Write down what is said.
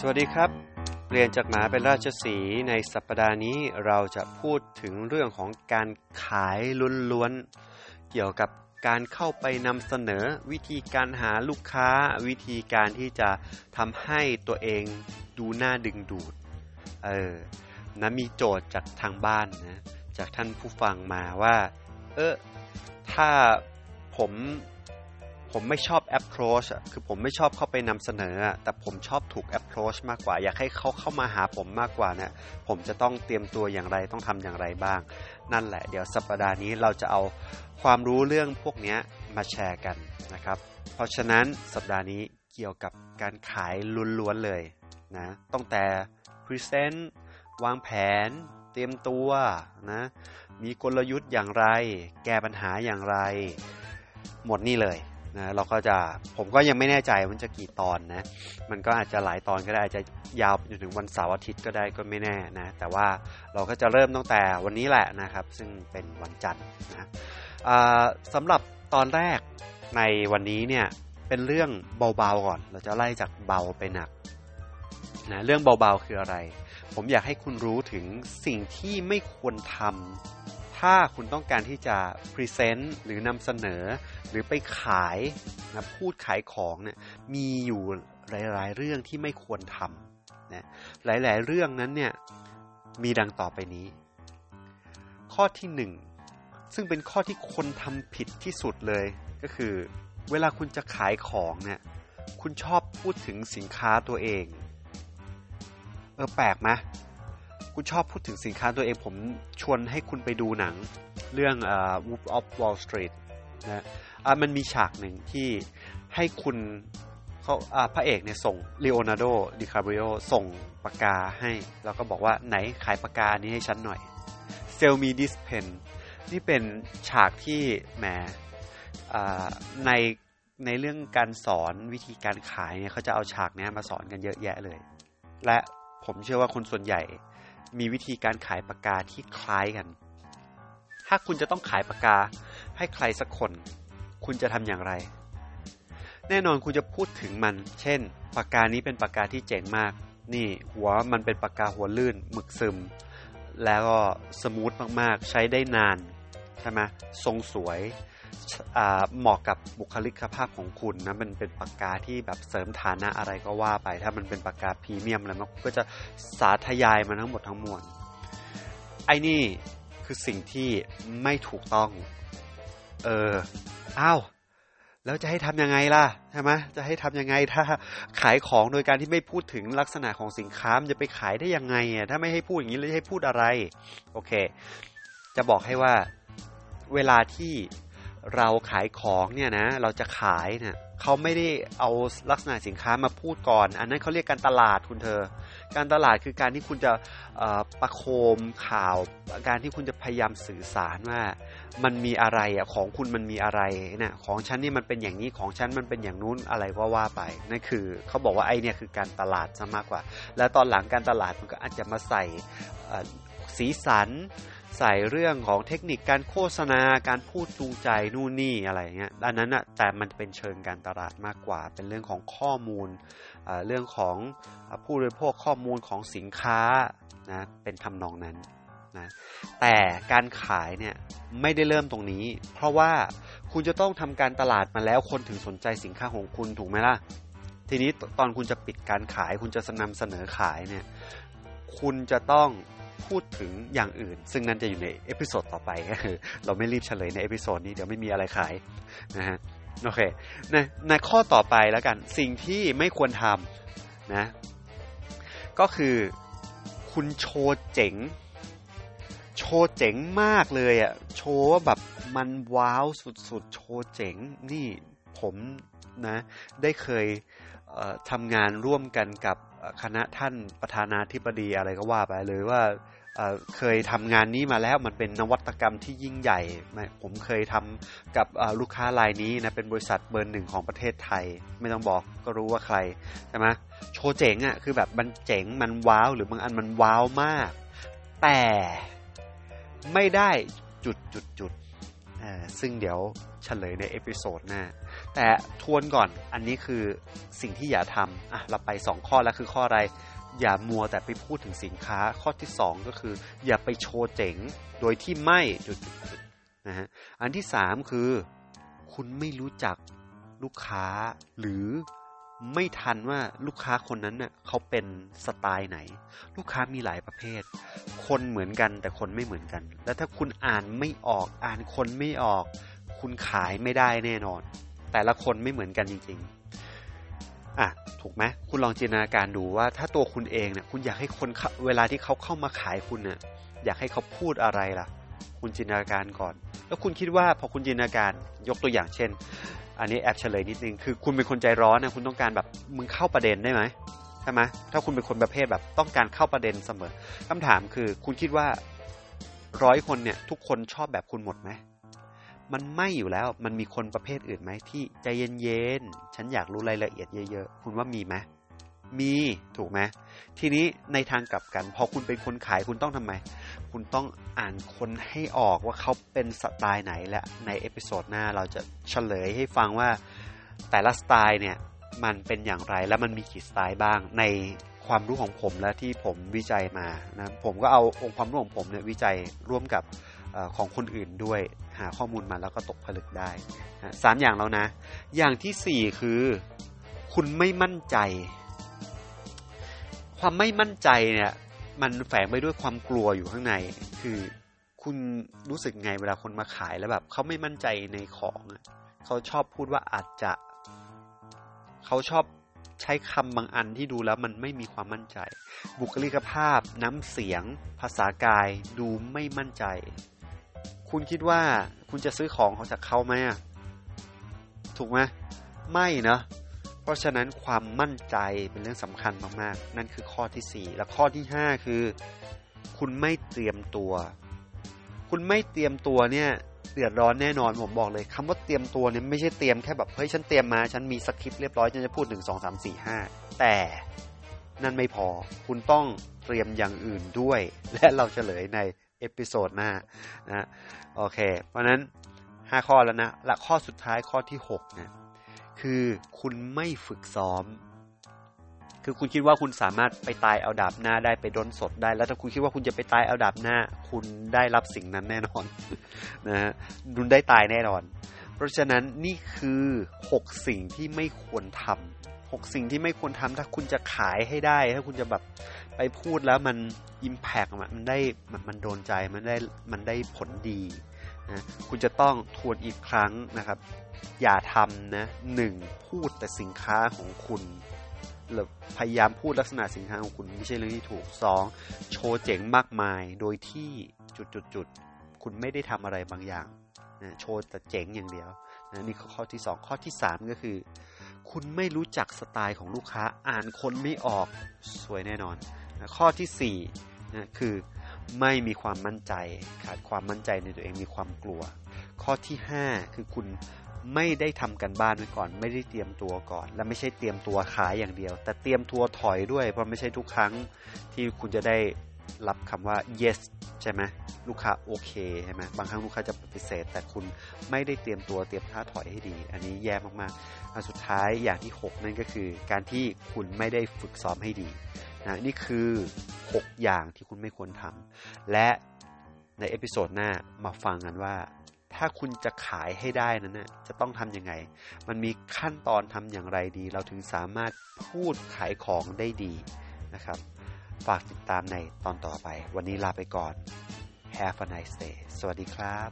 สวัสดีครับ เปลี่ยนจากหมาเป็นราชสีในสัปดาห์นี้เราจะพูดถึงเรื่องของการขายล้วนๆ เกี่ยวกับการเข้าไปนำเสนอวิธีการหาลูกค้าวิธีการที่จะทำให้ตัวเองดูน่าดึงดูด เออนะมีโจทย์จากทางบ้านนะจากท่านผู้ฟังมาว่า เออถ้าผม ผมไม่ชอบ approach อะคือผมไม่ชอบเข้าไปนำเสนอ แต่ผมชอบถูก approach มากกว่า อยากให้เขาเข้ามาหาผมมากกว่าเนี่ยผมจะต้องเตรียมตัวอย่างไรต้องทำอย่างไรบ้าง นั่นแหละ เดี๋ยวสัปดาห์นี้เราจะเอาความรู้เรื่องพวกนี้มาแชร์กันนะครับ เพราะฉะนั้นสัปดาห์นี้เกี่ยวกับการขายล้วนๆเลยนะตั้งแต่ present วางแผน เตรียมตัวนะมีกลยุทธ์อย่างไร แก้ปัญหาอย่างไร หมดนี่เลย นะเราก็จะผมก็ยังไม่แน่ใจมันจะกี่ตอนนะ มันก็อาจจะหลายตอนก็ได้อาจจะยาวจนถึงวันเสาร์อาทิตย์ก็ได้ก็ไม่แน่นะ แต่ว่าเราก็จะเริ่มตั้งแต่วันนี้แหละนะครับ ซึ่งเป็นวันจันทร์นะสำหรับตอนแรกในวันนี้เนี่ยเป็นเรื่องเบาๆก่อน เราจะไล่จากเบาไปหนักนะเรื่องเบาๆคืออะไร ผมอยากให้คุณรู้ถึงสิ่งที่ไม่ควรทำ ถ้าคุณต้องการที่จะพรีเซนต์หรือนำเสนอ หรือไปขายนะพูดขายของเนี่ยมีอยู่หลาย ๆ เรื่องที่ไม่ควรทำนะหลาย ๆ เรื่องนั้นเนี่ยมีดังต่อไปนี้ ข้อที่หนึ่งซึ่งเป็นข้อที่คนทำผิดที่สุดเลยก็คือ เวลาคุณจะขายของเนี่ยคุณชอบพูดถึงสินค้าตัวเอง เออแปลกไหม คุณชอบพูดถึงสินค้าตัวเองผมชวนให้คุณไปดูหนังเรื่อง uh, Wolf of Wall Street นะอะมันมีฉากหนึ่งที่ให้คุณเขาอ่าพระเอกเนี่ยส่งลีโอนาร์โดดิคาบริโอส่งปากกาให้ แล้วก็บอกว่าไหนขายปากกานี้ให้ฉันหน่อย Sell me this pen นี่เป็นฉากที่แหมในในเรื่องการสอนวิธีการขายเนี่ยเขาจะเอาฉากนี้มาสอนกันเยอะแยะเลย และผมเชื่อว่าคนส่วนใหญ่ มีวิธีการขายปากกาที่คล้ายกัน ถ้าคุณจะต้องขายปากกาให้ใครสักคน คุณจะทำอย่างไร แน่นอนคุณจะพูดถึงมัน เช่น ปากกานี้เป็นปากกาที่เจ๋งมาก นี่หัวมันเป็นปากกาหัวลื่นหมึกซึม แล้วก็ smooth มากๆ ใช้ได้นาน ใช่ไหมทรงสวยเหมาะกับบุคลิกภาพของคุณนะมันเป็นปากกาที่แบบเสริมฐานะอะไรก็ว่าไป ถ้ามันเป็นปากกาพรีเมียมอะไรมันก็จะสาธยายมาทั้งหมดทั้งมวลไอ้นี่คือสิ่งที่ไม่ถูกต้อง เอออ้าวแล้วจะให้ทำยังไงล่ะใช่ไหมจะให้ทำยังไงถ้าขายของโดยการที่ไม่พูดถึงลักษณะของสินค้ามันจะไปขายได้ยังไงอะถ้าไม่ให้พูดอย่างนี้แล้วให้พูดอะไร โอเค จะบอกให้ว่า เวลาที่เราขายของเนี่ยนะเราจะขายเนี่ยเขาไม่ได้เอาลักษณะสินค้ามาพูดก่อน อันนั้นเขาเรียกการตลาดคุณเธอ การตลาดคือการที่คุณจะประโคมข่าว การที่คุณจะพยายามสื่อสารว่า มันมีอะไรอะของคุณมันมีอะไรเนี่ยของฉันนี่มันเป็นอย่างนี้ของฉันมันเป็นอย่างนู้นอะไรก็ว่าไปนั่นคือเขาบอกว่าไอเนี่ยคือการตลาดซะมากกว่า แล้วตอนหลังการตลาดมันก็อาจจะมาใส่ สีสัน ใส่เรื่องของเทคนิคการโฆษณาการพูดจูงใจนู่นนี่อะไรเงี้ยอันนั้นอะแต่มันเป็นเชิงการตลาดมากกว่า เป็นเรื่องของข้อมูลเรื่องของผู้บริโภคข้อมูลของสินค้านะเป็นทำนองนั้นนะแต่การขายเนี่ยไม่ได้เริ่มตรงนี้ เพราะว่าคุณจะต้องทำการตลาดมาแล้วคนถึงสนใจสินค้าของคุณถูกไหมล่ะ ทีนี้ตอนคุณจะปิดการขาย คุณจะนำเสนอขายเนี่ย คุณจะต้อง พูดถึงอย่างอื่น ซึ่งนั่นจะอยู่ใน episode ต่อไปก็คือเราไม่รีบเฉลยใน episode นี้เดี๋ยวไม่มีอะไรขายนะฮะโอเคในในข้อต่อไปแล้วกันสิ่งที่ไม่ควรทำนะก็คือคุณโชว์เจ๋ง โชว์เจ๋งมากเลยอะ่ะโชว์แบบมันว้าวสุดๆ โชว์เจ๋งนี่ผมนะได้เคยทำงานร่วมกันกับ คณะท่านประธานาธิบดีอะไรก็ว่าไปเลยว่าเคยทำงานนี้มาแล้วมันเป็นนวัตกรรมที่ยิ่งใหญ่ ผมเคยทำกับลูกค้ารายนี้นะเป็นบริษัทเบอร์หนึ่งของประเทศไทย ไม่ต้องบอกก็รู้ว่าใครใช่ไหมโชว์เจ๋งอะ่ะคือแบบมันเจ๋งมันว้าวหรือบางอันมันว้าวมาก แต่ไม่ได้จุดจุดจุดซึ่งเดี๋ยวเฉลยใน episode หน้า แต่ทวนก่อนอันนี้คือสิ่งที่อย่าทำอะเราไปสองข้อแล้วคือข้ออะไร อย่ามัวแต่ไปพูดถึงสินค้าข้อที่สองก็คือ อย่าไปโชว์เจ๋งโดยที่ไม่จุดๆนะฮะอันที่สามคือ คุณไม่รู้จักลูกค้าหรือไม่ทันว่าลูกค้าคนนั้นน่ะเขาเป็นสไตล์ไหน ลูกค้ามีหลายประเภท คนเหมือนกันแต่คนไม่เหมือนกัน แล้วถ้าคุณอ่านไม่ออกอ่านคนไม่ออก คุณขายไม่ได้แน่นอน แต่ละคนไม่เหมือนกันจริง ๆ อะ ถูกไหมคุณลองจินตนาการดูว่า ถ้าตัวคุณเองเนี่ยคุณอยากให้คนเวลาที่เขาเข้ามาขายคุณเนี่ยอยากให้เขาพูดอะไรล่ะ คุณจินตนาการก่อน แล้วคุณคิดว่าพอคุณจินตนาการยกตัวอย่างเช่น อันนี้แอบเฉลยนิดนึงคือคุณเป็นคนใจร้อนนะคุณต้องการแบบมึงเข้าประเด็นได้ไหมใช่ไหมถ้าคุณเป็นคนประเภทแบบต้องการเข้าประเด็นเสมอคำถามคือคุณคิดว่าร้อยคนเนี่ยทุกคนชอบแบบคุณหมดไหม มันไม่อยู่แล้ว มันมีคนประเภทอื่นไหมที่ใจเย็นๆ ฉันอยากรู้รายละเอียดเยอะๆ คุณว่ามีไหมมีถูกไหมทีนี้ในทางกลับกัน พอคุณเป็นคนขายคุณต้องทำไม คุณต้องอ่านคนให้ออกว่าเขาเป็นสไตล์ไหนและใน episode หน้าเราจะเฉลยให้ฟังว่าแต่ละสไตล์เนี่ยมันเป็นอย่างไรและมันมีกี่สไตล์บ้างในความรู้ของผมและที่ผมวิจัยมานะผมก็เอาองค์ความรู้ของผมเนี่ยวิจัยร่วมกับ ของคนอื่นด้วยหาข้อมูลมาแล้วก็ตกผลึกได้สามอย่างแล้วนะ อย่างที่สี่คือ คุณไม่มั่นใจ ความไม่มั่นใจเนี่ยมันแฝงไปด้วยความกลัวอยู่ข้างใน คือคุณรู้สึกไงเวลาคนมาขายแล้วแบบเขาไม่มั่นใจในของเขาชอบพูดว่าอาจจะ เขาชอบใช้คำบางอันที่ดูแล้วมันไม่มีความมั่นใจ บุคลิกภาพ น้ำเสียง ภาษากายดูไม่มั่นใจ คุณคิดว่าคุณจะซื้อของจากเขาไหมถูกไหมไม่เนะเพราะฉะนั้นความมั่นใจเป็นเรื่องสำคัญมากๆ นั่นคือข้อที่ 4 และข้อที่ 5 คือ คุณไม่เตรียมตัว คุณไม่เตรียมตัวเนี่ยเดือดร้อนแน่นอนผมบอกเลยคำว่าเตรียมตัวเนี่ยไม่ใช่เตรียมแค่แบบเฮ้ยฉันเตรียมมาฉันมีสคริปต์เรียบร้อยฉันจะพูดหนึ่งสองสามสี่ห้าแต่นั่นไม่พอ คุณต้องเตรียมอย่างอื่นด้วย และเราเฉลยใน episode หน้านะโอเค เพราะนั้น 5 ข้อแล้วนะและข้อสุดท้ายข้อที่6นะคือคุณไม่ฝึกซ้อม คือคุณคิดว่าคุณสามารถไปตายเอาดาบหน้าได้ไปด้นสดได้ แล้วถ้าคุณคิดว่าคุณจะไปตายเอาดาบหน้า คุณได้รับสิ่งนั้นแน่นอนนะฮะคุณได้ตายแน่นอน เพราะฉะนั้นนี่คือ 6 สิ่งที่ไม่ควรทำ หกสิ่งที่ไม่ควรทำถ้าคุณจะขายให้ได้ ถ้าคุณจะแบบไปพูดแล้วมันอิมแพกมันได้มันมันโดนใจมันได้มันได้ผลดีนะคุณจะต้องทวนอีกครั้งนะครับ อย่าทำนะหนึ่งพูดแต่สินค้าของคุณหรือพยายามพูดลักษณะสินค้าของคุณไม่ใช่เรื่องที่ถูกสองโชว์เจ๋งมากมาย โดยที่จุดๆคุณไม่ได้ทำอะไรบางอย่างนะโชว์แต่เจ๋งอย่างเดียวนะนี่ข้อที่สองข้อที่สามก็คือ คุณไม่รู้จักสไตล์ของลูกค้าอ่านคนไม่ออกสวยแน่นอนนะข้อที่สี่นะคือไม่มีความมั่นใจ ขาดความมั่นใจในตัวเองมีความกลัว ข้อที่ห้าคือคุณไม่ได้ทำกันบ้านไว้ก่อน ไม่ได้เตรียมตัวก่อน และไม่ใช่เตรียมตัวขายอย่างเดียว แต่เตรียมตัวถอยด้วย เพราะไม่ใช่ทุกครั้งที่คุณจะได้ รับคำว่า yes ใช่ไหมลูกค้าโอเคใช่ไหมบางครั้งลูกค้าจะปฏิเสธ แต่คุณไม่ได้เตรียมตัวเตรียมท่าถอยให้ดี อันนี้แย่มากๆอันสุดท้ายอย่างที่ 6 นั่นก็คือ การที่คุณไม่ได้ฝึกซ้อมให้ดีนะนี่คือ 6 อย่างที่คุณไม่ควรทำและใน episode หน้ามาฟังกันว่า ถ้าคุณจะขายให้ได้นั้นนะจะต้องทำยังไง มันมีขั้นตอนทำอย่างไรดี เราถึงสามารถพูดขายของได้ดีนะครับ ฝากติดตามในตอนต่อไป วันนี้ลาไปก่อน Have a nice day สวัสดีครับ